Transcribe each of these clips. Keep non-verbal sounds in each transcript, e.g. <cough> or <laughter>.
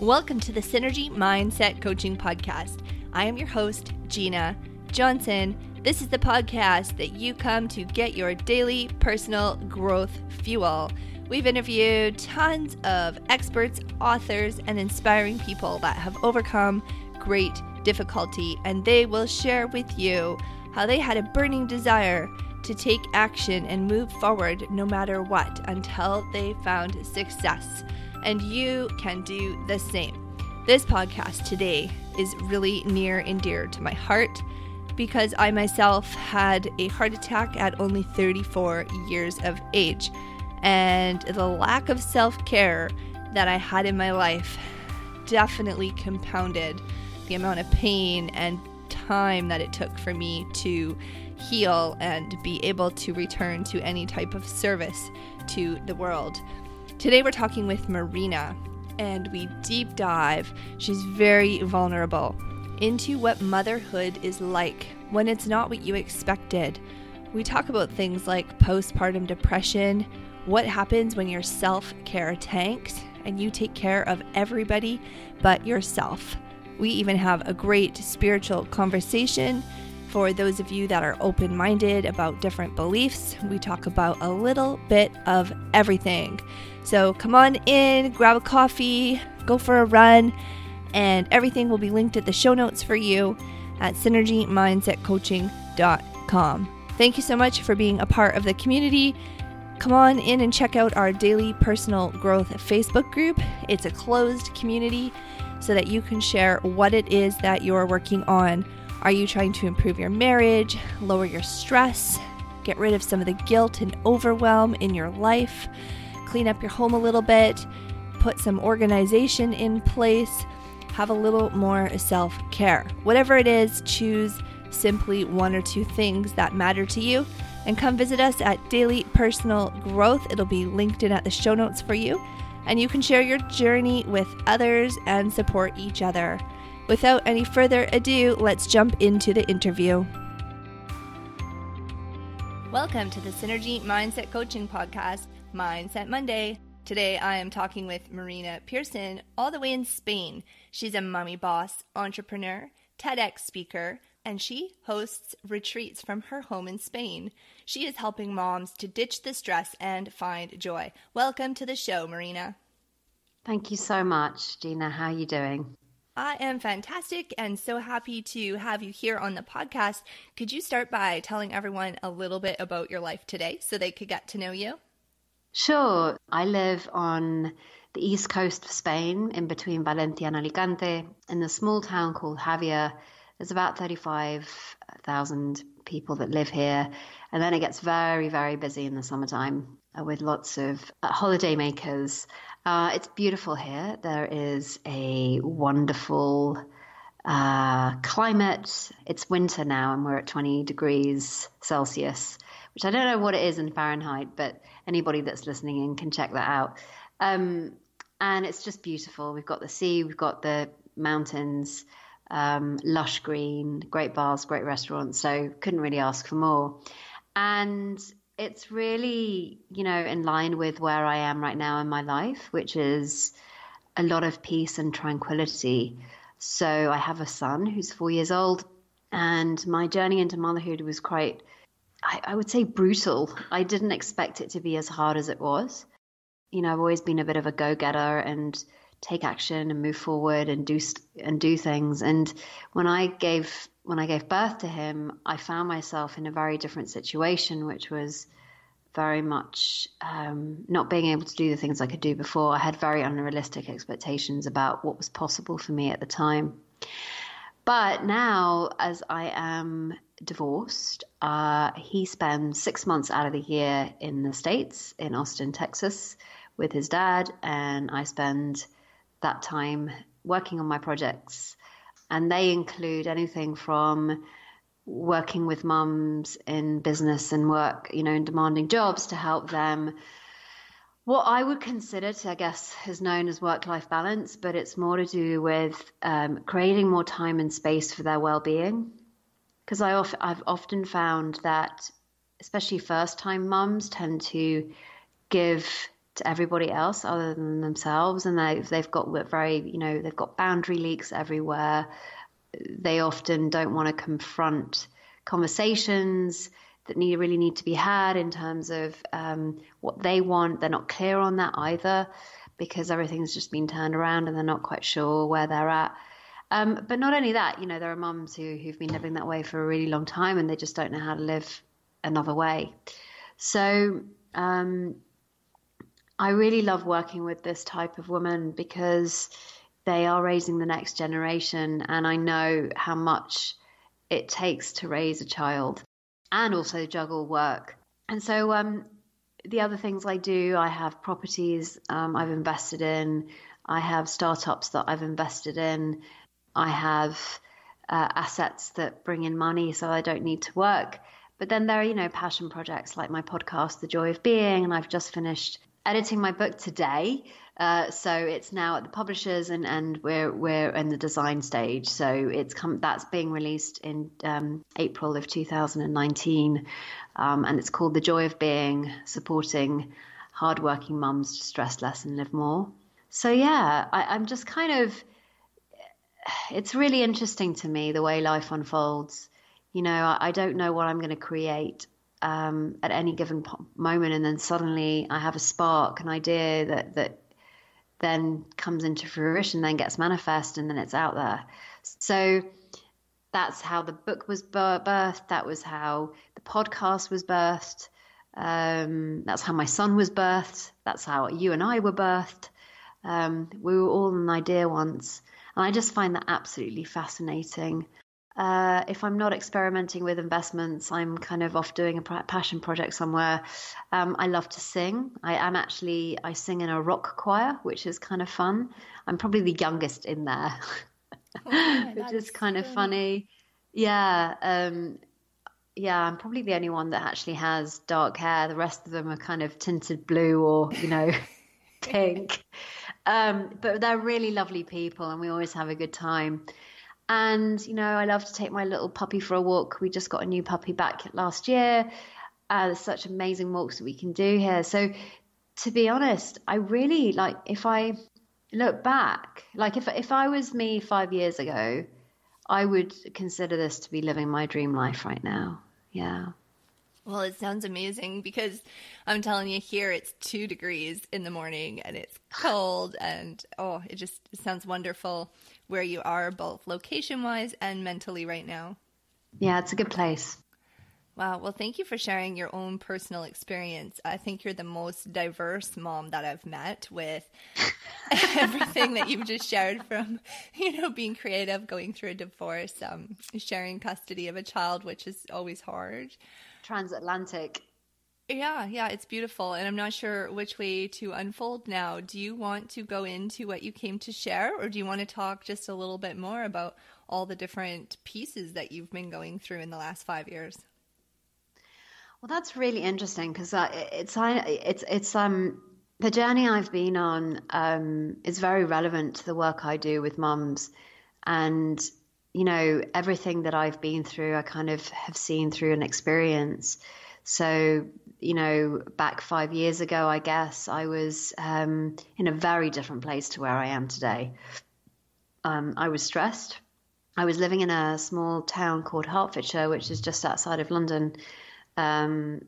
Welcome to the Synergy Mindset Coaching Podcast. I am your host, Gina Johnson. This is the podcast that you come to get your daily personal growth fuel. We've interviewed tons of experts, authors, and inspiring people that have overcome great difficulty, and they will share with you how they had a burning desire to take action and move forward no matter what until they found success and you can do the same. This podcast today is really near and dear to my heart because I myself had a heart attack at only 34 years of age. And the lack of self care that I had in my life definitely compounded the amount of pain and time that it took for me to heal and be able to return to any type of service to the world. Today we're talking with Marina and we deep dive. She's very vulnerable into what motherhood is like when it's not what you expected. We talk about things like postpartum depression, what happens when your self care tanks and you take care of everybody but yourself. We even have a great spiritual conversation for those of you that are open minded about different beliefs. We talk about a little bit of everything. So come on in, grab a coffee, go for a run, and everything will be linked at the show notes for you at synergymindsetcoaching.com. Thank you so much for being a part of the community. Come on in and check out our daily personal growth Facebook group. It's a closed community so that you can share what it is that you're working on are you trying to improve your marriage, lower your stress, get rid of some of the guilt and overwhelm in your life, clean up your home a little bit, put some organization in place, have a little more self care? Whatever it is, choose simply one or two things that matter to you and come visit us at Daily Personal Growth. It'll be linked in at the show notes for you, and you can share your journey with others and support each other. Without any further ado, let's jump into the interview. Welcome to the Synergy Mindset Coaching Podcast, Mindset Monday. Today I am talking with Marina Pearson, all the way in Spain. She's a mommy boss, entrepreneur, TEDx speaker, and she hosts retreats from her home in Spain. She is helping moms to ditch the stress and find joy. Welcome to the show, Marina. Thank you so much, Gina. How are you doing? I am fantastic and so happy to have you here on the podcast. Could you start by telling everyone a little bit about your life today so they could get to know you? Sure. I live on the east coast of Spain, in between Valencia and Alicante, in a small town called Jávea. There's about 35,000 people that live here. And then it gets very, very busy in the summertime uh, with lots of uh, holiday makers uh, it's beautiful here. There is a wonderful uh, climate. It's winter now, and we're at 20 degrees Celsius, which I don't know what it is in Fahrenheit, but anybody that's listening in can check that out. Um, and it's just beautiful. We've got the sea, we've got the mountains, um, lush green, great bars, great restaurants. So couldn't really ask for more. And it's really, you know, in line with where I am right now in my life, which is a lot of peace and tranquility. So I have a son who's four years old, and my journey into motherhood was quite, I, I would say, brutal. I didn't expect it to be as hard as it was. You know, I've always been a bit of a go-getter and take action and move forward and do and do things. And when I gave when I gave birth to him, I found myself in a very different situation, which was very much um, not being able to do the things I could do before. I had very unrealistic expectations about what was possible for me at the time. But now, as I am divorced, uh, he spends six months out of the year in the States, in Austin, Texas, with his dad, and I spend that time working on my projects and they include anything from working with mums in business and work, you know, in demanding jobs to help them. What I would consider to, I guess, is known as work life balance, but it's more to do with um, creating more time and space for their well being. Because I I've often found that, especially first time mums, tend to give to everybody else other than themselves, and they've they've got very you know they've got boundary leaks everywhere. They often don't want to confront conversations that need really need to be had in terms of um, what they want. They're not clear on that either because everything's just been turned around and they're not quite sure where they're at. Um, but not only that, you know, there are mums who, who've been living that way for a really long time and they just don't know how to live another way. So um, I really love working with this type of woman because they are raising the next generation, and I know how much it takes to raise a child and also juggle work. And so, um, the other things I do, I have properties um, I've invested in, I have startups that I've invested in, I have uh, assets that bring in money so I don't need to work. But then there are, you know, passion projects like my podcast, The Joy of Being, and I've just finished editing my book today. Uh, so it's now at the publishers, and, and we're we're in the design stage. So it's come that's being released in um, April of 2019, um, and it's called The Joy of Being: Supporting Hardworking Mums to Stress Less and Live More. So yeah, I, I'm just kind of. It's really interesting to me the way life unfolds. You know, I, I don't know what I'm going to create um, at any given moment, and then suddenly I have a spark, an idea that that then comes into fruition, then gets manifest, and then it's out there. So that's how the book was birthed. That was how the podcast was birthed. Um, that's how my son was birthed. That's how you and I were birthed. Um, we were all an idea once. And I just find that absolutely fascinating. Uh, if I'm not experimenting with investments, I'm kind of off doing a passion project somewhere. Um, I love to sing. I am actually I sing in a rock choir, which is kind of fun. I'm probably the youngest in there, oh, <laughs> which is kind of funny. Yeah, um, yeah. I'm probably the only one that actually has dark hair. The rest of them are kind of tinted blue or you know <laughs> pink. Um, but they're really lovely people, and we always have a good time. And, you know, I love to take my little puppy for a walk. We just got a new puppy back last year. Uh, there's such amazing walks that we can do here. So, to be honest, I really like if I look back, like if if I was me five years ago, I would consider this to be living my dream life right now. Yeah. Well, it sounds amazing because I'm telling you, here it's two degrees in the morning and it's cold, and oh, it just it sounds wonderful where you are, both location wise and mentally right now. Yeah, it's a good place. Wow. Well, thank you for sharing your own personal experience. I think you're the most diverse mom that I've met with <laughs> everything that you've just shared from, you know, being creative, going through a divorce, um, sharing custody of a child, which is always hard. Transatlantic. Yeah, yeah, it's beautiful. And I'm not sure which way to unfold now. Do you want to go into what you came to share, or do you want to talk just a little bit more about all the different pieces that you've been going through in the last five years? Well, that's really interesting because uh, it's it's it's um the journey I've been on um, is very relevant to the work I do with mums, and you know everything that I've been through, I kind of have seen through an experience. So you know, back five years ago, I guess I was um, in a very different place to where I am today. Um, I was stressed. I was living in a small town called Hertfordshire, which is just outside of London. Um,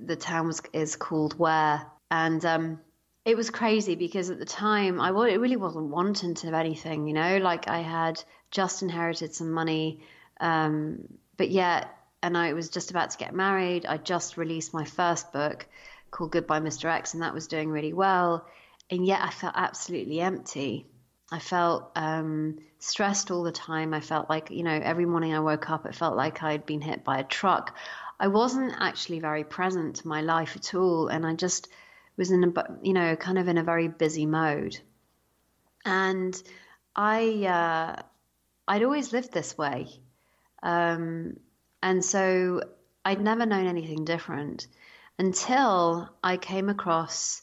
the town was, is called Ware, and um, it was crazy because at the time I it really wasn't wanting to have anything, you know. Like I had just inherited some money, um, but yet and I was just about to get married. I just released my first book called Goodbye Mr. X, and that was doing really well. And yet I felt absolutely empty. I felt um, stressed all the time. I felt like, you know, every morning I woke up, it felt like I'd been hit by a truck. I wasn't actually very present to my life at all. And I just was in a, you know, kind of in a very busy mode. And I, uh, I'd always lived this way. Um, and so I'd never known anything different until I came across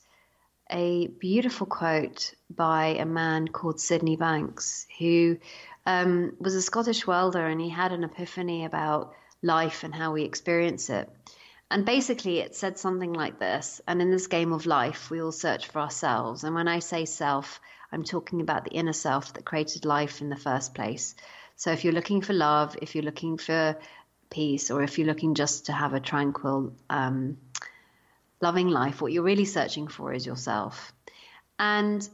a beautiful quote by a man called Sydney Banks, who um, was a Scottish welder and he had an epiphany about life and how we experience it. And basically, it said something like this And in this game of life, we all search for ourselves. And when I say self, I'm talking about the inner self that created life in the first place. So if you're looking for love, if you're looking for peace, or if you're looking just to have a tranquil, um, loving life, what you're really searching for is yourself. And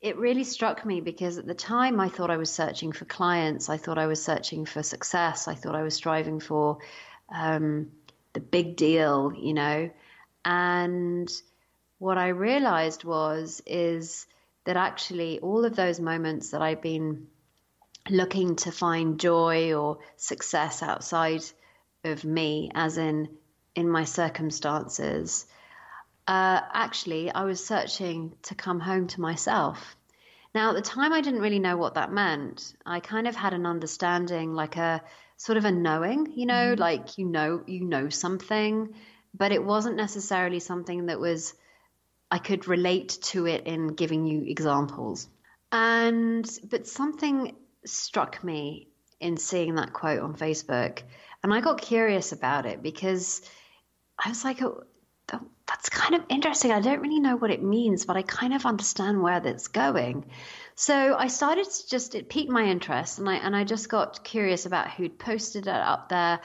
it really struck me because at the time I thought I was searching for clients, I thought I was searching for success, I thought I was striving for um, the big deal, you know. And what I realized was is that actually all of those moments that I've been looking to find joy or success outside of me, as in in my circumstances, uh, actually I was searching to come home to myself. Now, at the time, I didn't really know what that meant. I kind of had an understanding, like a sort of a knowing, you know, mm-hmm. like you know, you know something, but it wasn't necessarily something that was I could relate to it in giving you examples. And but something struck me in seeing that quote on Facebook, and I got curious about it because I was like, oh, that's kind of interesting. I don't really know what it means, but I kind of understand where that's going. So I started to just it piqued my interest, and I and I just got curious about who'd posted it up there,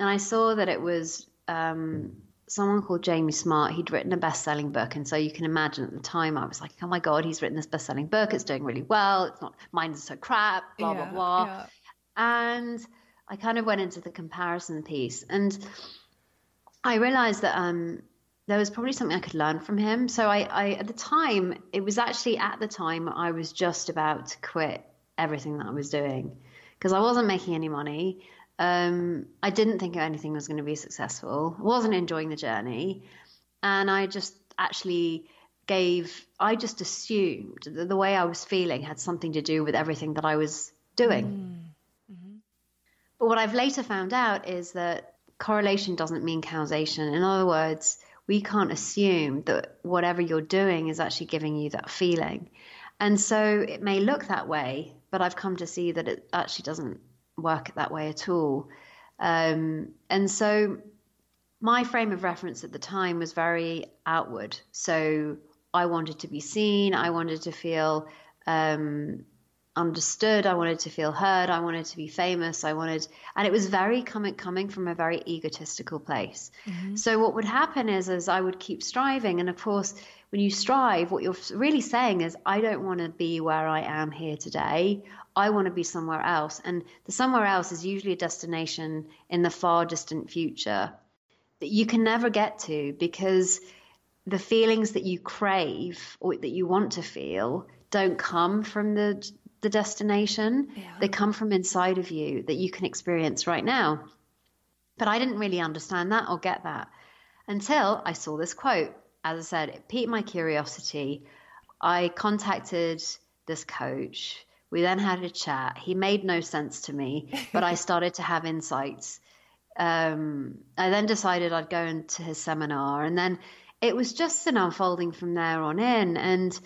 and I saw that it was um, someone called Jamie Smart. He'd written a best-selling book, and so you can imagine at the time I was like, "Oh my god, he's written this best-selling book. It's doing really well. It's not mine's so crap." Blah yeah, blah blah. Yeah. And I kind of went into the comparison piece, and I realized that um, there was probably something I could learn from him. So I, I, at the time, it was actually at the time I was just about to quit everything that I was doing because I wasn't making any money. Um, I didn't think anything was going to be successful. I wasn't enjoying the journey, and I just actually gave. I just assumed that the way I was feeling had something to do with everything that I was doing. Mm, mm-hmm. But what I've later found out is that correlation doesn't mean causation. In other words, we can't assume that whatever you're doing is actually giving you that feeling. And so it may look that way, but I've come to see that it actually doesn't work that way at all. Um, and so my frame of reference at the time was very outward. So I wanted to be seen, I wanted to feel um, understood. I wanted to feel heard. I wanted to be famous. I wanted, and it was very coming coming from a very egotistical place. Mm-hmm. So what would happen is, as I would keep striving, and of course, when you strive, what you're really saying is, I don't want to be where I am here today. I want to be somewhere else, and the somewhere else is usually a destination in the far distant future that you can never get to because the feelings that you crave or that you want to feel don't come from the the destination. Yeah. They come from inside of you that you can experience right now. But I didn't really understand that or get that until I saw this quote. As I said, it piqued my curiosity. I contacted this coach. We then had a chat. He made no sense to me, but I <laughs> started to have insights. Um, I then decided I'd go into his seminar, and then it was just an unfolding from there on in. And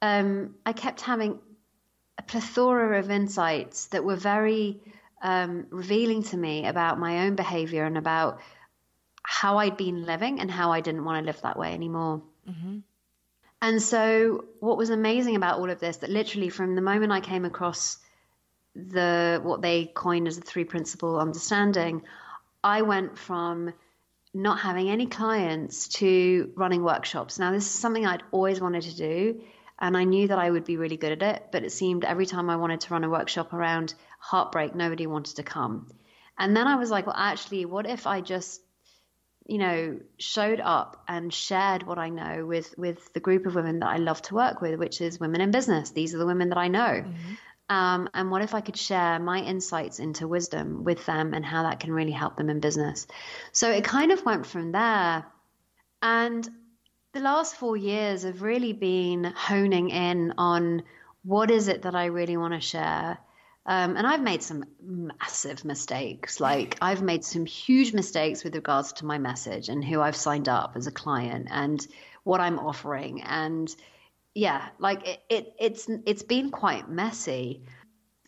um, I kept having plethora of insights that were very um, revealing to me about my own behavior and about how I'd been living and how I didn't want to live that way anymore. Mm-hmm. And so, what was amazing about all of this, that literally from the moment I came across the what they coined as the three principle understanding, I went from not having any clients to running workshops. Now, this is something I'd always wanted to do and I knew that I would be really good at it. But it seemed every time I wanted to run a workshop around heartbreak, nobody wanted to come. And then I was like, well, actually, what if I just, you know, showed up and shared what I know with with the group of women that I love to work with, which is women in business. These are the women that I know. Mm-hmm. Um, and what if I could share my insights into wisdom with them and how that can really help them in business? So it kind of went from there. And the last four years have really been honing in on what is it that I really want to share. Um, and I've made some massive mistakes. Like I've made some huge mistakes with regards to my message and who I've signed up as a client and what I'm offering. And yeah, like it, it it's it's been quite messy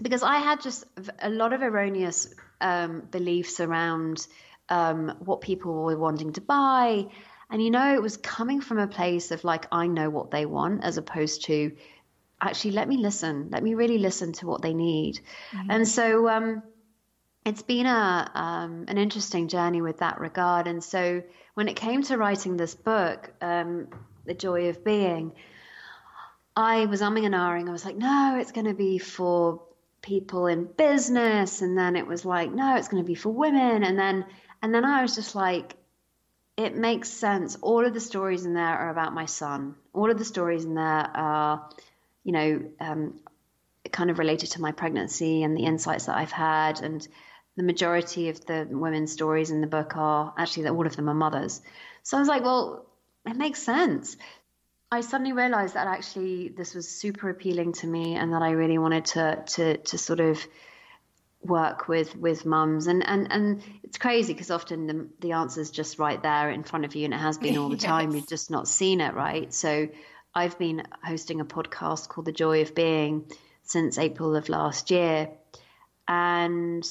because I had just a lot of erroneous um, beliefs around um, what people were wanting to buy. And you know, it was coming from a place of like, I know what they want, as opposed to actually, let me listen, let me really listen to what they need. Mm-hmm. And so, um, it's been a um, an interesting journey with that regard. And so, when it came to writing this book, um, The Joy of Being, I was umming and ahhing. I was like, no, it's going to be for people in business, and then it was like, no, it's going to be for women, and then and then I was just like, it makes sense. All of the stories in there are about my son. All of the stories in there are, you know, um, kind of related to my pregnancy and the insights that I've had. And the majority of the women's stories in the book are actually that all of them are mothers. So I was like, well, it makes sense. I suddenly realized that actually this was super appealing to me and that I really wanted to to to sort of work with with mums. And and and it's crazy because often the the answer is just right there in front of you and it has been all the <laughs> yes. time. You've just not seen it right? So I've been hosting a podcast called The Joy of Being since April of last year. And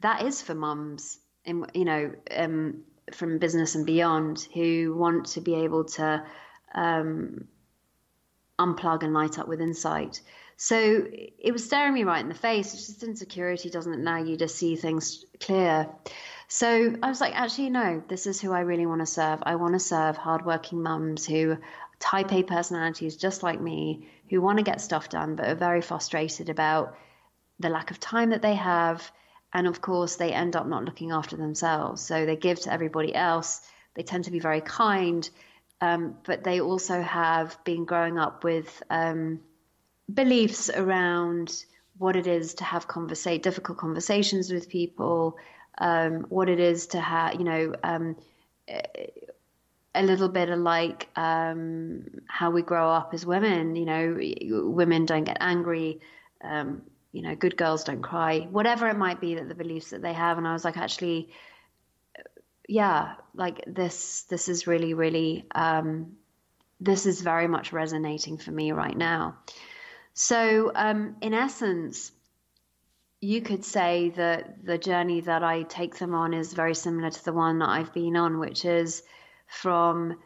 that is for mums in you know um, from business and beyond who want to be able to um, unplug and light up with insight so it was staring me right in the face. It's just insecurity doesn't allow you to see things clear. So I was like, actually, no, this is who I really want to serve. I want to serve hardworking mums who type A personalities just like me, who want to get stuff done, but are very frustrated about the lack of time that they have. And of course, they end up not looking after themselves. So they give to everybody else. They tend to be very kind, um, but they also have been growing up with. Um, beliefs around what it is to have conversate difficult conversations with people, um, what it is to have, you know, um, a little bit of like um, how we grow up as women. You know, women don't get angry. Um, you know, good girls don't cry. Whatever it might be that the beliefs that they have. And I was like, actually, yeah, like this. This is really, really. Um, this is very much resonating for me right now. So, um, in essence, you could say that the journey that I take them on is very similar to the one that I've been on, which is from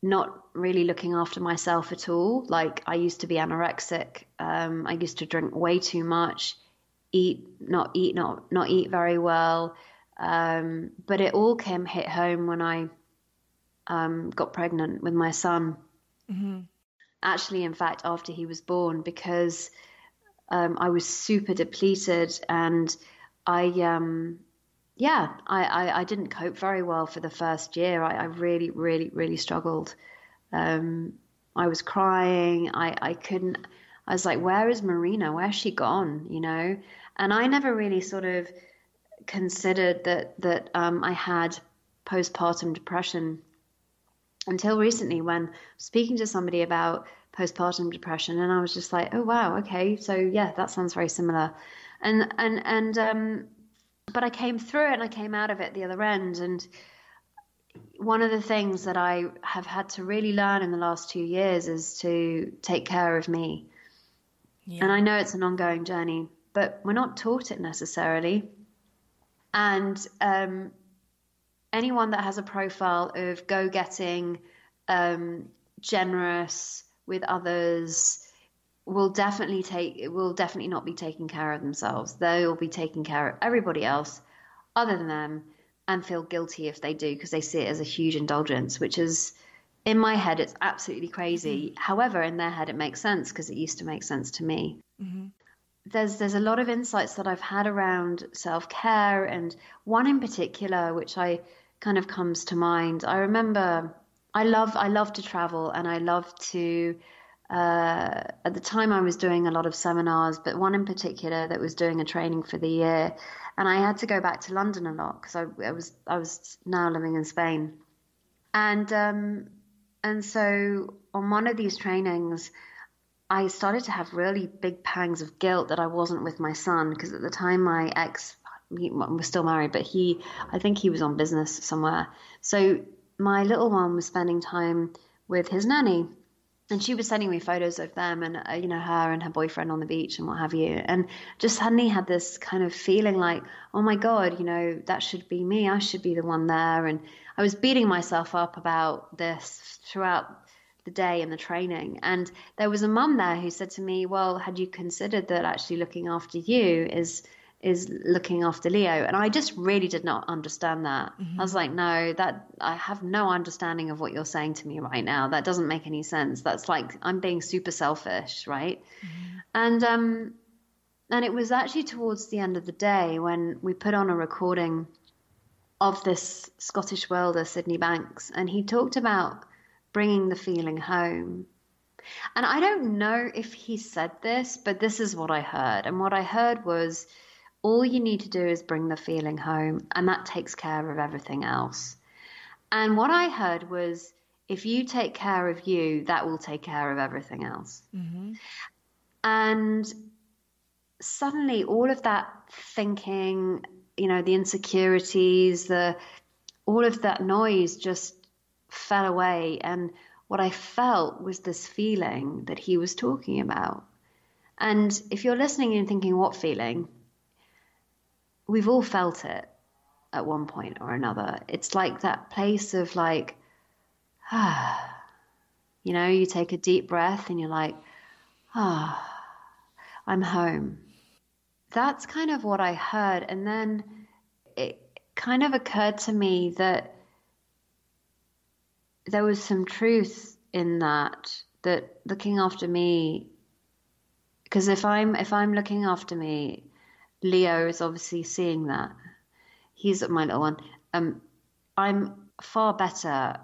not really looking after myself at all. Like I used to be anorexic. Um, I used to drink way too much, eat not eat not not eat very well. Um, but it all came hit home when I um, got pregnant with my son. Mm-hmm actually, in fact, after he was born, because um, I was super depleted and I, um, yeah, I, I, I, didn't cope very well for the first year. I, I really, really, really struggled. Um, I was crying. I, I couldn't. I was like, "Where is Marina? Where's she gone?" You know. And I never really sort of considered that that um, I had postpartum depression until recently when speaking to somebody about postpartum depression and I was just like, oh wow, okay, so yeah, that sounds very similar. And and and um but I came through it and I came out of it the other end and one of the things that I have had to really learn in the last two years is to take care of me. Yeah. And I know it's an ongoing journey, but we're not taught it necessarily. And um, anyone that has a profile of go getting, um, generous with others, will definitely take will definitely not be taking care of themselves. They will be taking care of everybody else other than them and feel guilty if they do because they see it as a huge indulgence, which is in my head it's absolutely crazy. Mm-hmm. However, in their head it makes sense because it used to make sense to me. Mm-hmm there's there's a lot of insights that I've had around self care, and one in particular which I kind of comes to mind. I remember I love I love to travel and I love to uh, at the time I was doing a lot of seminars, but one in particular that was doing a training for the year, and I had to go back to London a lot because I, I, was I was now living in Spain, and um, and so on one of these trainings, I started to have really big pangs of guilt that I wasn't with my son because at the time my ex we were still married, but he, I think he was on business somewhere. So my little one was spending time with his nanny. and she was sending me photos of them and uh, you know her and her boyfriend on the beach and what have you and just suddenly had this kind of feeling like oh my god you know that should be me i should be the one there and i was beating myself up about this throughout the day and the training and there was a mum there who said to me well had you considered that actually looking after you is is looking after Leo. And I just really did not understand that. Mm-hmm. I was like, no, that I have no understanding of what you're saying to me right now. That doesn't make any sense. That's like I'm being super selfish, right? Mm-hmm. And um and it was actually towards the end of the day when we put on a recording of this Scottish welder, Sydney Banks, and he talked about bringing the feeling home. And I don't know if he said this, but this is what I heard. And what I heard was all you need to do is bring the feeling home, and that takes care of everything else. And what I heard was if you take care of you, that will take care of everything else. Mm-hmm. And suddenly, all of that thinking, you know, the insecurities, the all of that noise just fell away. And what I felt was this feeling that he was talking about. And if you're listening and thinking, what feeling? We've all felt it at one point or another. It's like that place of like, ah, <sighs> you know, you take a deep breath and you're like, ah, <sighs> I'm home. That's kind of what I heard. And then it kind of occurred to me that there was some truth in that, that looking after me, because if I'm if I'm looking after me, Leo is obviously seeing that. He's my little one. Um, I'm far better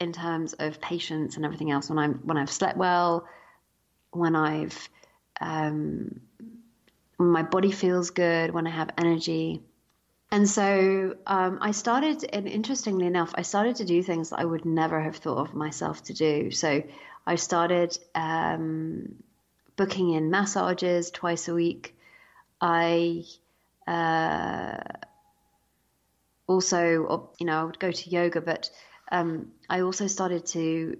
in terms of patience and everything else when I'm when I've slept well, when I've um, when my body feels good, when I have energy. And so um, I started, and interestingly enough, I started to do things that I would never have thought of myself to do. So I started um, booking in massages twice a week. I uh, also, you know, I would go to yoga, but um, I also started to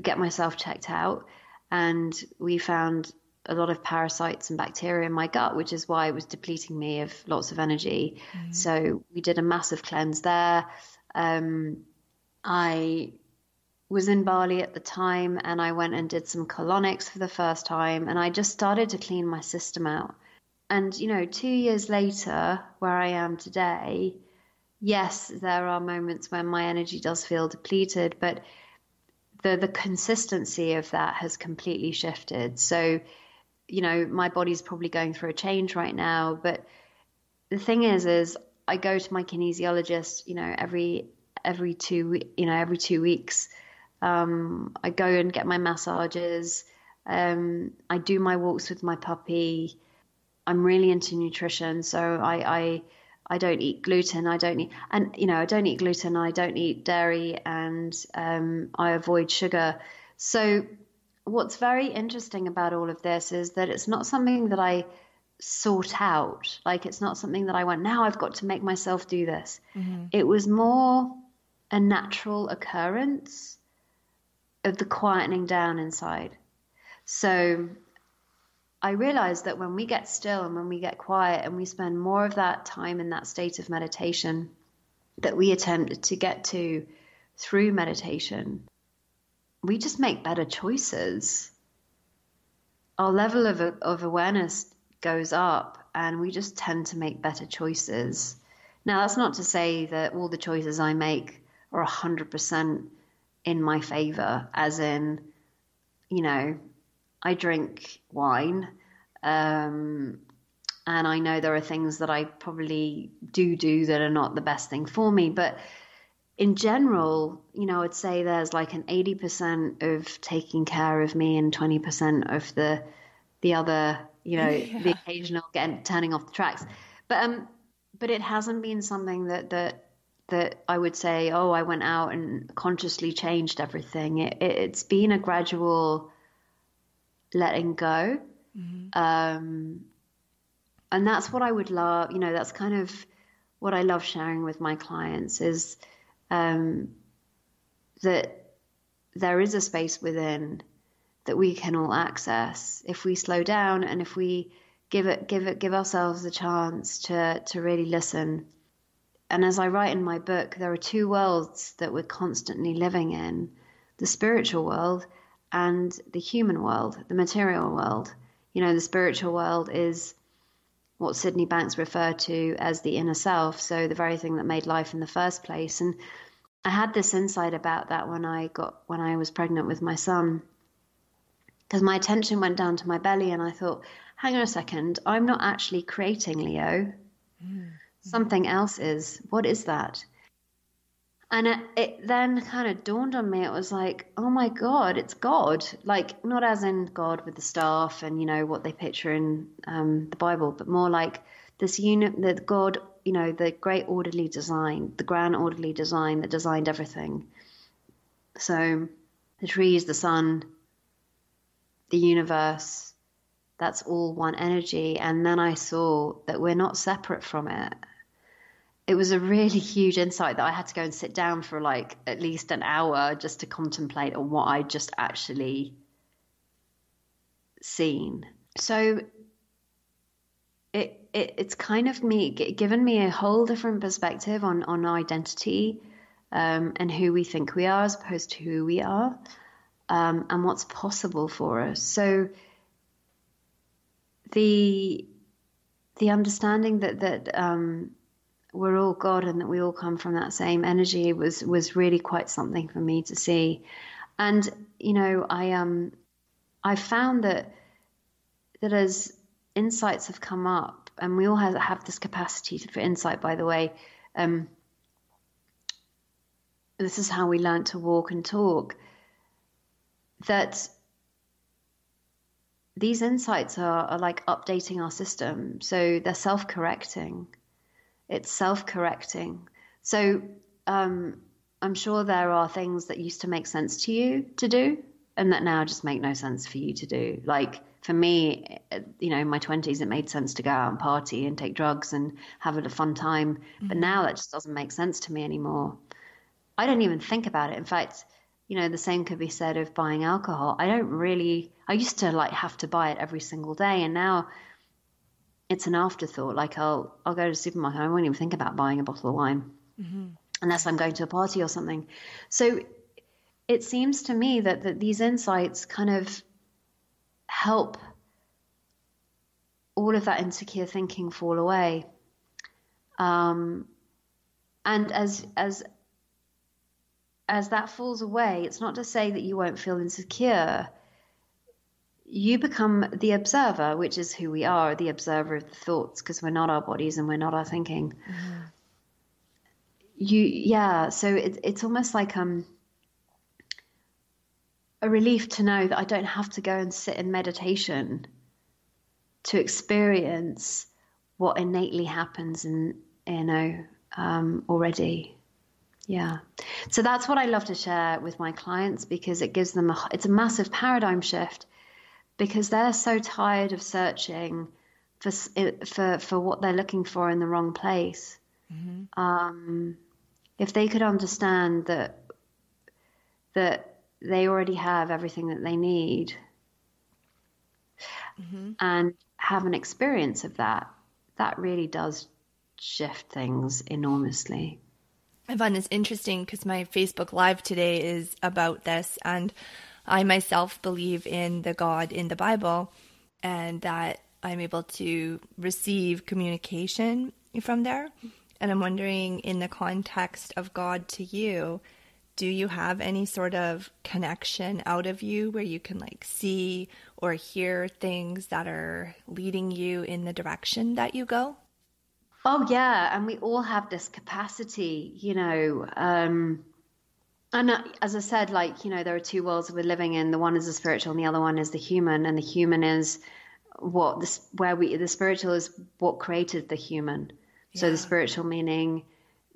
get myself checked out, and we found a lot of parasites and bacteria in my gut, which is why it was depleting me of lots of energy. Mm-hmm. So we did a massive cleanse there. Um, I was in Bali at the time and I went and did some colonics for the first time and I just started to clean my system out. And, you know, two years later, where I am today, yes, there are moments when my energy does feel depleted, but the, the consistency of that has completely shifted. So, you know, my body's probably going through a change right now. But the thing is, is I go to my kinesiologist, you know, every every two you know every two weeks. Um, I go and get my massages. Um, I do my walks with my puppy. I'm really into nutrition, so I, I I don't eat gluten. I don't eat, and you know, I don't eat gluten. I don't eat dairy, and um, I avoid sugar. So, what's very interesting about all of this is that it's not something that I sort out. Like, it's not something that I went. Now I've got to make myself do this. Mm-hmm. It was more a natural occurrence of the quietening down inside. So I realized that when we get still and when we get quiet and we spend more of that time in that state of meditation that we attempt to get to through meditation, we just make better choices. Our level of, of awareness goes up and we just tend to make better choices. Now, that's not to say that all the choices I make are 100% in my favor, as in, you know, I drink wine. Um, and I know there are things that I probably do do that are not the best thing for me. But in general, you know, I'd say there's like an 80% of taking care of me and 20% of the the other, you know, <laughs> yeah. the occasional getting turning off the tracks. But um, but it hasn't been something that that that I would say, oh, I went out and consciously changed everything. It, it, it's been a gradual letting go. Mm-hmm. Um, and that's what I would love, you know, that's kind of what I love sharing with my clients is um, that there is a space within that we can all access if we slow down and if we give it give it give ourselves a chance to to really listen and as i write in my book there are two worlds that we're constantly living in the spiritual world and the human world the material world you know the spiritual world is what Sydney Banks referred to as the inner self, so the very thing that made life in the first place. And I had this insight about that when I got when I was pregnant with my son. Because my attention went down to my belly and I thought, hang on a second, I'm not actually creating Leo. Mm-hmm. Something else is. What is that? And it, it, then kind of dawned on me. It was like, oh my God, it's God. Like, not as in God with the staff and, you know, what they picture in um, the Bible, but more like this unit, that God, you know, the great orderly design, the grand orderly design that designed everything. So the trees, the sun, the universe, that's all one energy. And then I saw that we're not separate from it it was a really huge insight that I had to go and sit down for like at least an hour just to contemplate on what I'd just actually seen. So it, it it's kind of me given me a whole different perspective on on identity um, and who we think we are as opposed to who we are um, and what's possible for us. So the the understanding that that um, we're all God and that we all come from that same energy was was really quite something for me to see. And you know, I um I found that that as insights have come up, and we all have, have this capacity for insight, by the way. Um, this is how we learn to walk and talk. That these insights are, are like updating our system, so they're self-correcting it's self correcting. So um, I'm sure there are things that used to make sense to you to do and that now just make no sense for you to do. Like for me, you know, in my 20s, it made sense to go out and party and take drugs and have a fun time. Mm-hmm. But now that just doesn't make sense to me anymore. I don't even think about it. In fact, you know, the same could be said of buying alcohol. I don't really, I used to like have to buy it every single day. And now it's an afterthought. Like I'll I'll go to the supermarket. I won't even think about buying a bottle of wine mm-hmm. unless I'm going to a party or something. So it seems to me that that these insights kind of help all of that insecure thinking fall away. Um, and as as as that falls away, it's not to say that you won't feel insecure you become the observer, which is who we are, the observer of the thoughts, because we're not our bodies and we're not our thinking. Mm-hmm. You, yeah. So it, it's almost like um, a relief to know that I don't have to go and sit in meditation to experience what innately happens in you know um, already. Yeah. So that's what I love to share with my clients because it gives them a, it's a massive paradigm shift because they're so tired of searching for for for what they're looking for in the wrong place. Mm-hmm. Um, if they could understand that that they already have everything that they need mm-hmm. and have an experience of that, that really does shift things enormously. I find this interesting because my Facebook Live today is about this, and I myself believe in the God in the Bible and that I'm able to receive communication from there. And I'm wondering, in the context of God to you, do you have any sort of connection out of you where you can like see or hear things that are leading you in the direction that you go? Oh, yeah. And we all have this capacity, you know. Um, and uh, as I said, like, you know, there are two worlds we're living in. The one is the spiritual and the other one is the human. And the human is what this, where we, the spiritual is what created the human. Yeah. So the spiritual meaning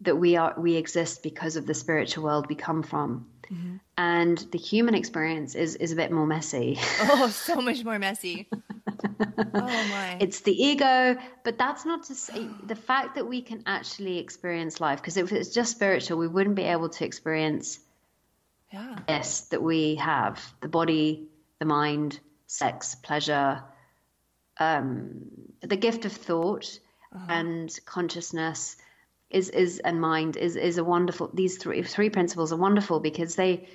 that we are, we exist because of the spiritual world we come from. Mm-hmm. And the human experience is, is a bit more messy. <laughs> Oh, so much more messy. <laughs> oh my. It's the ego, but that's not to say the fact that we can actually experience life. Because if it's just spiritual, we wouldn't be able to experience yeah. yes that we have the body the mind, sex, pleasure, um, the gift of thought uh-huh. and consciousness is is and mind is is a wonderful. These three three principles are wonderful because they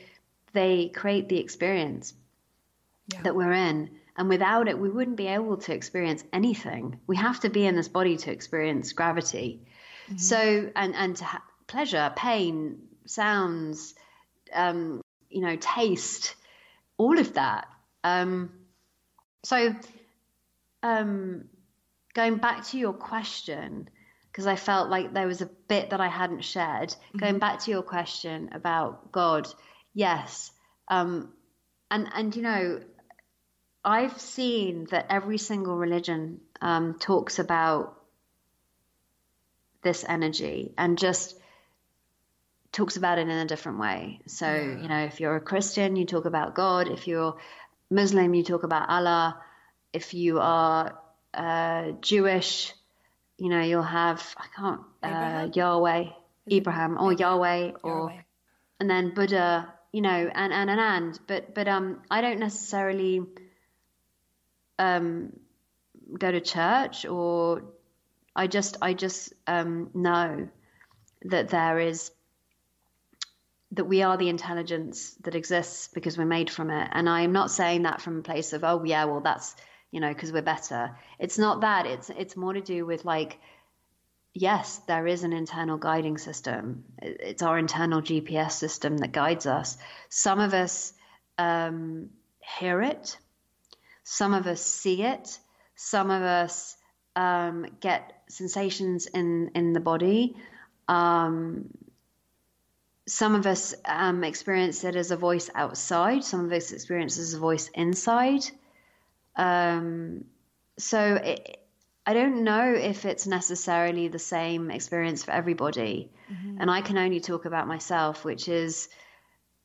they create the experience yeah. that we're in. And without it, we wouldn't be able to experience anything. We have to be in this body to experience gravity. Mm-hmm. So, and and to ha- pleasure, pain, sounds, um, you know, taste, all of that. Um, so, um, going back to your question, because I felt like there was a bit that I hadn't shared. Mm-hmm. Going back to your question about God, yes, um, and and you know, I've seen that every single religion um, talks about this energy and just talks about it in a different way. So, yeah. you know, if you're a Christian, you talk about God. If you're Muslim, you talk about Allah. If you are uh, Jewish, you know, you'll have I can't uh, Yahweh, Abraham, or Yahweh, or and then Buddha, you know, and and and and. But but um, I don't necessarily um go to church or I just I just um know that there is that we are the intelligence that exists because we're made from it. And I'm not saying that from a place of, oh, yeah, well, that's, you know, because we're better. It's not that. It's, it's more to do with like, yes, there is an internal guiding system. It's our internal GPS system that guides us. Some of us um, hear it, some of us see it, some of us um, get sensations in, in the body. Um, some of us um, experience it as a voice outside, some of us experience it as a voice inside. Um, so it, I don't know if it's necessarily the same experience for everybody. Mm-hmm. And I can only talk about myself, which is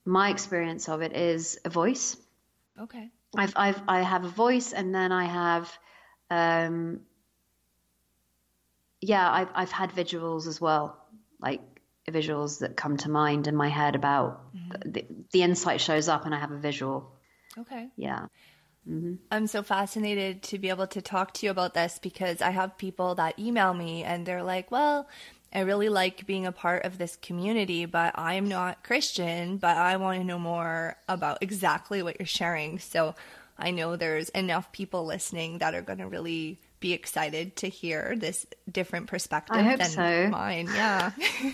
my experience of it is a voice. Okay. I've, I've, I have a voice and then I have, um, yeah, I've, I've had visuals as well. Like visuals that come to mind in my head about mm-hmm. the, the insight shows up and I have a visual. Okay. Yeah. Mm-hmm. I'm so fascinated to be able to talk to you about this because I have people that email me and they're like, well, I really like being a part of this community, but I'm not Christian, but I want to know more about exactly what you're sharing. So I know there's enough people listening that are going to really be excited to hear this different perspective than so. mine. Yeah.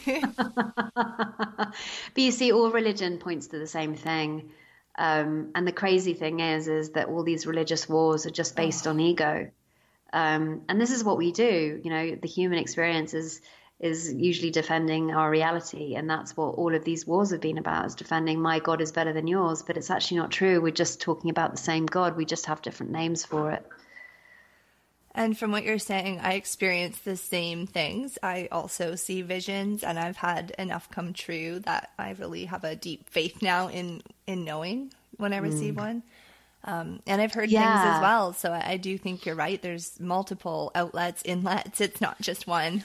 <laughs> but you see, all religion points to the same thing. Um, and the crazy thing is, is that all these religious wars are just based oh. on ego. Um, and this is what we do. You know, the human experience is is usually defending our reality, and that's what all of these wars have been about: is defending my God is better than yours. But it's actually not true. We're just talking about the same God. We just have different names for it. And from what you're saying, I experience the same things. I also see visions and I've had enough come true that I really have a deep faith now in in knowing when I receive mm. one. Um, and I've heard yeah. things as well. So I, I do think you're right. There's multiple outlets, inlets. It's not just one.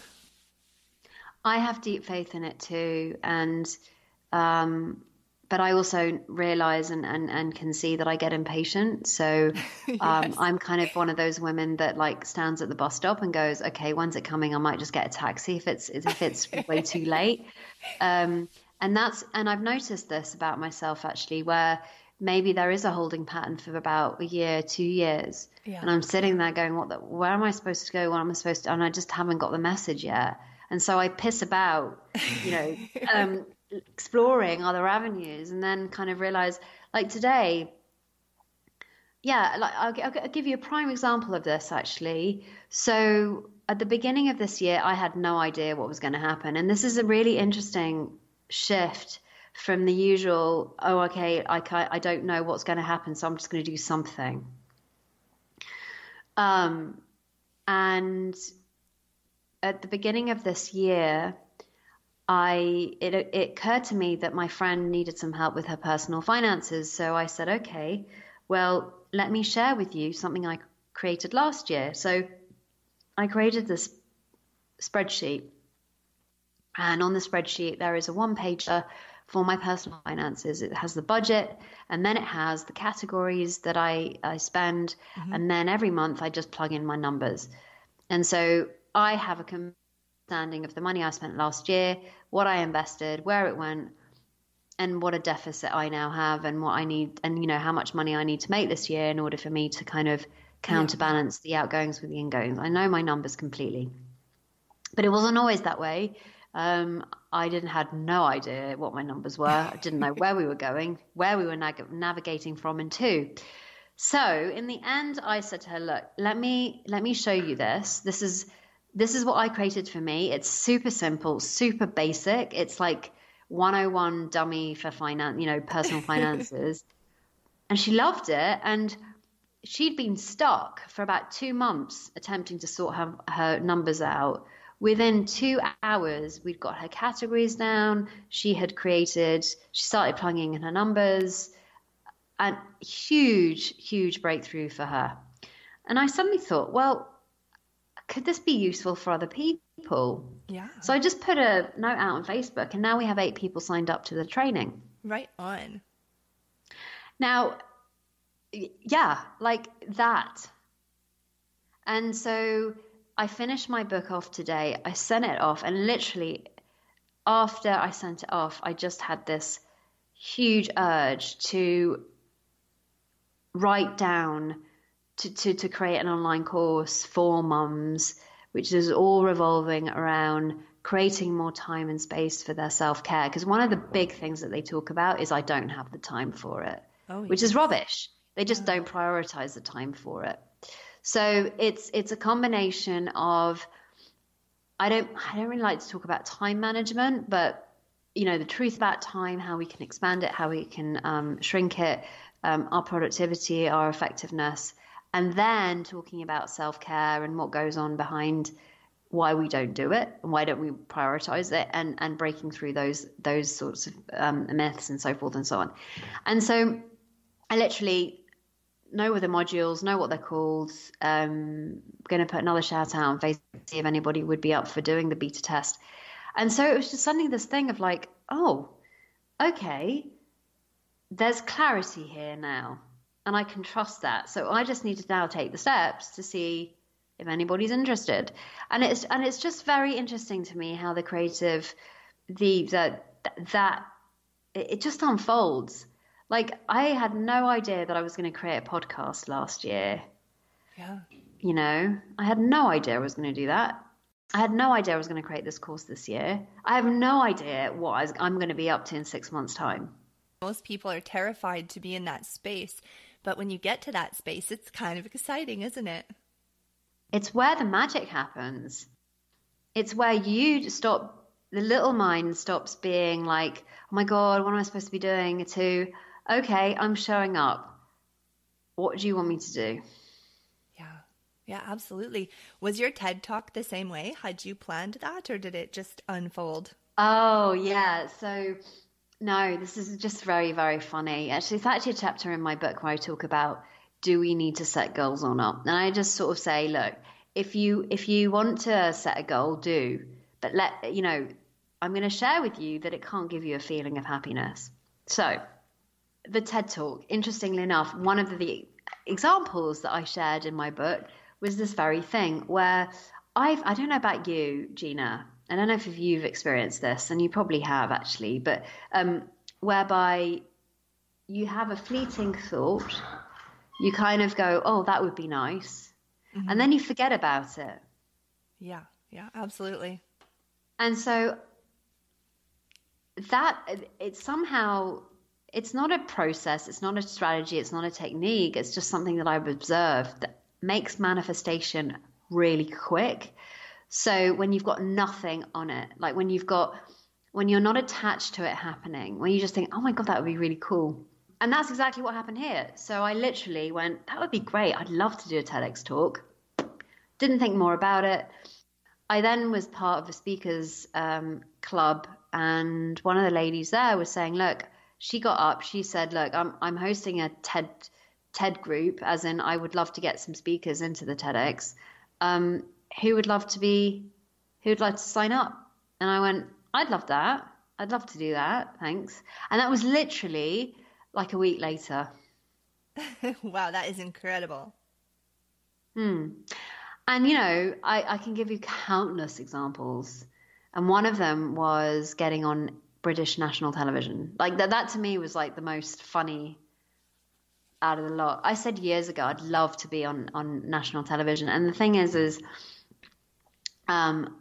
I have deep faith in it too. And um, but I also realize and, and, and can see that I get impatient. So <laughs> um, yes. I'm kind of one of those women that like stands at the bus stop and goes, okay, when's it coming? I might just get a taxi if it's if it's way too <laughs> late. Um, and that's and I've noticed this about myself actually, where maybe there is a holding pattern for about a year, two years, yeah. and I'm sitting there going, what? The, where am I supposed to go? What am I supposed to? And I just haven't got the message yet. And so I piss about, you know, <laughs> um, exploring other avenues and then kind of realize like today yeah like I'll, I'll, give you a prime example of this actually. So at the beginning of this year i had no idea what was going to happen and this is a really interesting shift from the usual oh okay i, I don't know what's going to happen so i'm just going to do something. Um, and at the beginning of this year I it, it occurred to me that my friend needed some help with her personal finances. So I said, okay, well, let me share with you something I created last year. So I created this spreadsheet. And on the spreadsheet, there is a one pager for my personal finances. It has the budget and then it has the categories that I, I spend. Mm-hmm. And then every month I just plug in my numbers. And so I have a understanding of the money I spent last year, what I invested, where it went, and what a deficit I now have, and what I need, and you know how much money I need to make this year in order for me to kind of counterbalance yeah. the outgoings with the ingoings. I know my numbers completely, but it wasn't always that way. Um, I didn't had no idea what my numbers were. I didn't know where we were going, where we were nav- navigating from, and to. So in the end, I said to her, "Look, let me let me show you this. This is this is what I created for me. It's super simple, super basic. It's like 101 dummy for finance, you know, personal <laughs> finances." and she loved it, and she'd been stuck for about two months attempting to sort her, her numbers out Within two hours, we'd got her categories down. She had created, she started plugging in her numbers, and huge, huge breakthrough for her. And I suddenly thought, well, could this be useful for other people? Yeah. So I just put a note out on Facebook, and now we have eight people signed up to the training. Right on. Now, yeah, like that. And so I finished my book off today. I sent it off, and literally after I sent it off, I just had this huge urge to write down to, to, to create an online course for mums, which is all revolving around creating more time and space for their self care. Because one of the big things that they talk about is I don't have the time for it, oh, which is rubbish. They just don't prioritize the time for it. So it's it's a combination of I don't I don't really like to talk about time management, but you know the truth about time, how we can expand it, how we can um, shrink it, um, our productivity, our effectiveness, and then talking about self care and what goes on behind why we don't do it and why don't we prioritize it and and breaking through those those sorts of um, myths and so forth and so on. And so I literally know what the modules, know what they're called. Um, going to put another shout out on Facebook see if anybody would be up for doing the beta test. And so it was just suddenly this thing of like, oh, okay, there's clarity here now, and I can trust that. So I just need to now take the steps to see if anybody's interested. And it's and it's just very interesting to me how the creative, the that that it just unfolds like I had no idea that I was going to create a podcast last year. Yeah. You know, I had no idea I was going to do that. I had no idea I was going to create this course this year. I have no idea what I'm going to be up to in six months' time. Most people are terrified to be in that space, but when you get to that space, it's kind of exciting, isn't it? It's where the magic happens. It's where you stop, the little mind stops being like, oh my God, what am I supposed to be doing? To, okay, I'm showing up. What do you want me to do? Yeah. Yeah, absolutely. Was your TED talk the same way? Had you planned that or did it just unfold? Oh, yeah. So, no, this is just very, very funny. Actually, it's actually a chapter in my book where I talk about do we need to set goals or not? And I just sort of say, look, if you if you want to set a goal, do. But let you know, I'm going to share with you that it can't give you a feeling of happiness. So, the TED Talk, interestingly enough, one of the examples that I shared in my book was this very thing where I've, I don't know about you, Gina. I don't know if you've experienced this, and you probably have actually, but um, whereby you have a fleeting thought, you kind of go, oh, that would be nice. Mm-hmm. And then you forget about it. Yeah, yeah, absolutely. And so that it somehow it's not a process, it's not a strategy, it's not a technique, it's just something that I've observed that makes manifestation really quick. So when you've got nothing on it, like when you've got when you're not attached to it happening, when you just think, "Oh my god, that would be really cool." And that's exactly what happened here. So I literally went, "That would be great. I'd love to do a TEDx talk." Didn't think more about it. I then was part of a speakers um, club, and one of the ladies there was saying, "Look, she got up. She said, "Look, I'm I'm hosting a TED TED group, as in I would love to get some speakers into the TEDx. Um, who would love to be? Who would like to sign up?" And I went, "I'd love that. I'd love to do that. Thanks. And that was literally like a week later. <laughs> wow, that is incredible. Hmm. And, you know, I, I can give you countless examples. And one of them was getting on British national television. Like that, that to me was like the most funny out of the lot. I said years ago I'd love to be on on national television, and the thing is, is um,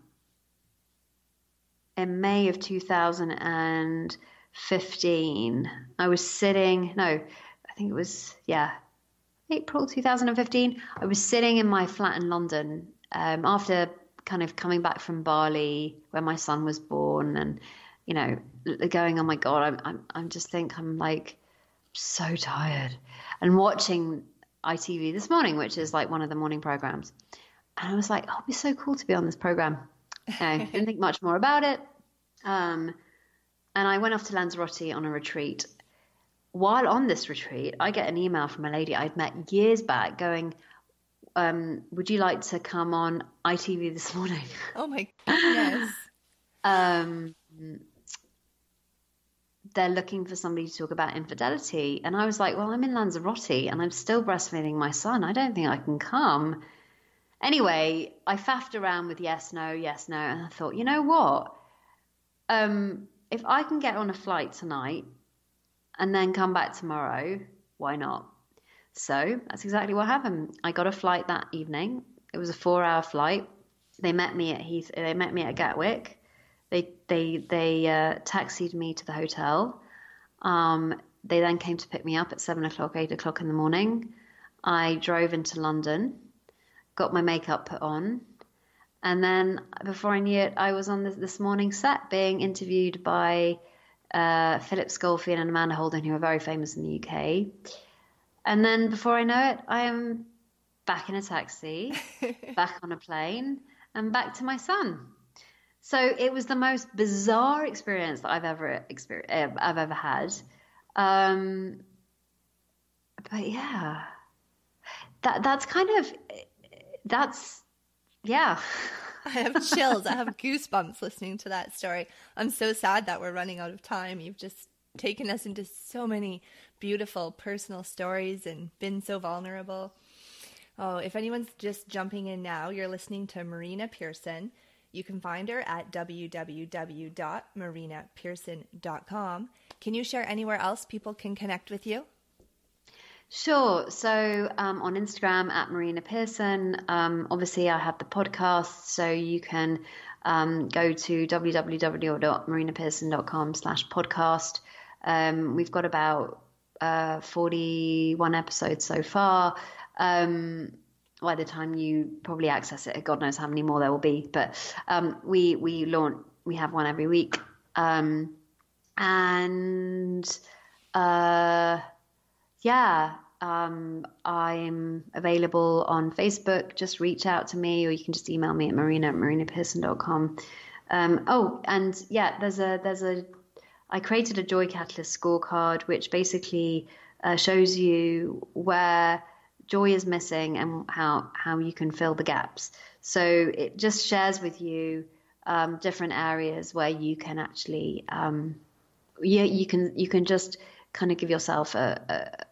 in May of 2015, I was sitting. No, I think it was yeah, April 2015. I was sitting in my flat in London um, after kind of coming back from Bali, where my son was born, and you know, going, oh my god, I'm I'm I'm just think I'm like so tired, and watching ITV this morning, which is like one of the morning programs, and I was like, oh, it'd be so cool to be on this program. I didn't think much more about it, um, and I went off to Lanzarote on a retreat. While on this retreat, I get an email from a lady I'd met years back, going, um, would you like to come on ITV this morning? Oh my <laughs> goodness. um, they're looking for somebody to talk about infidelity. And I was like, well, I'm in Lanzarote and I'm still breastfeeding my son. I don't think I can come. Anyway, I faffed around with yes, no, yes, no. And I thought, you know what? Um, if I can get on a flight tonight and then come back tomorrow, why not? So that's exactly what happened. I got a flight that evening. It was a four-hour flight. They met me at Heath. They met me at Gatwick. They they they uh, taxied me to the hotel. Um, they then came to pick me up at seven o'clock, eight o'clock in the morning. I drove into London, got my makeup put on, and then before I knew it, I was on this, this morning set being interviewed by uh, Philip Schofield and Amanda Holden, who are very famous in the UK. And then before I know it, I am back in a taxi, <laughs> back on a plane, and back to my son. So it was the most bizarre experience that I've ever experienced, eh, I've ever had. Um, but yeah, that that's kind of that's yeah. I have chills. I have goosebumps listening to that story. I'm so sad that we're running out of time. You've just taken us into so many beautiful personal stories and been so vulnerable. Oh, if anyone's just jumping in now, you're listening to Marina Pearson. You can find her at www.marinapearson.com. Can you share anywhere else people can connect with you? Sure. So um, on Instagram at Marina Pearson. Um, obviously, I have the podcast, so you can um, go to www.marinapearson.com slash podcast. Um, we've got about uh, 41 episodes so far. Um, by the time you probably access it, God knows how many more there will be. But um, we we launch we have one every week, and uh, yeah, um, I'm available on Facebook. Just reach out to me, or you can just email me at marina at marinapearson.com. Um, oh, and yeah, there's a there's a I created a Joy Catalyst scorecard, which basically uh, shows you where joy is missing and how how you can fill the gaps. So it just shares with you um, different areas where you can actually um, yeah you can you can just kind of give yourself a,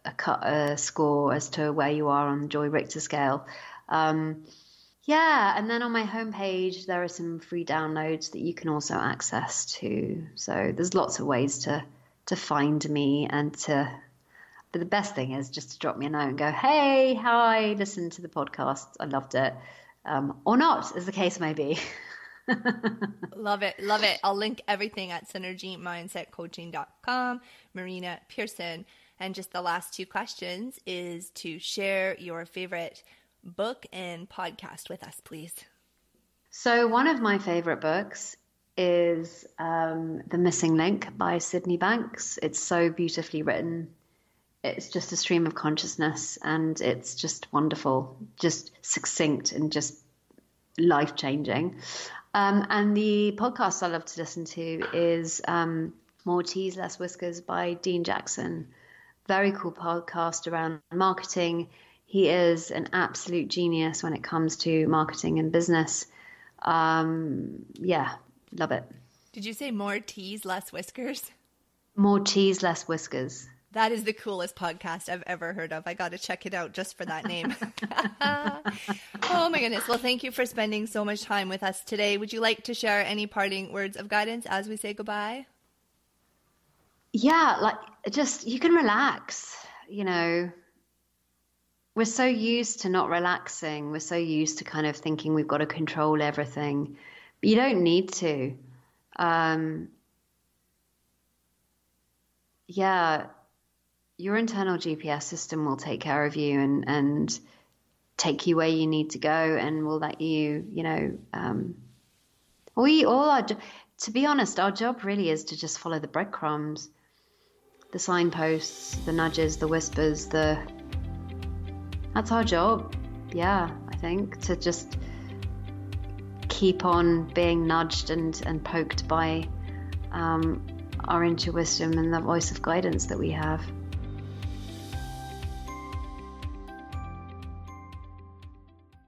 a, a, cut, a score as to where you are on the Joy Richter scale. Um, yeah, and then on my homepage, there are some free downloads that you can also access too. So there's lots of ways to to find me and to. But the best thing is just to drop me a note and go, "Hey, hi, listen to the podcast. I loved it," um, or not, as the case may be. <laughs> love it, love it. I'll link everything at synergymindsetcoaching.com. Marina Pearson. And just the last two questions is to share your favorite book and podcast with us, please? So, one of my favorite books is um, The Missing Link by Sydney Banks. It's so beautifully written. It's just a stream of consciousness and it's just wonderful, just succinct and just life changing. Um, and the podcast I love to listen to is um, More Teas, Less Whiskers by Dean Jackson. Very cool podcast around marketing he is an absolute genius when it comes to marketing and business. Um, yeah, love it. Did you say more teas, less whiskers? More cheese, less whiskers. That is the coolest podcast I've ever heard of. I got to check it out just for that name. <laughs> <laughs> oh my goodness. Well, thank you for spending so much time with us today. Would you like to share any parting words of guidance as we say goodbye? Yeah, like just you can relax, you know. We're so used to not relaxing. We're so used to kind of thinking we've got to control everything. But you don't need to. Um, yeah, your internal GPS system will take care of you and and take you where you need to go and will let you, you know, um, we all are. To be honest, our job really is to just follow the breadcrumbs, the signposts, the nudges, the whispers. The that's our job. Yeah, I think to just keep on being nudged and and poked by um, our intuition and the voice of guidance that we have.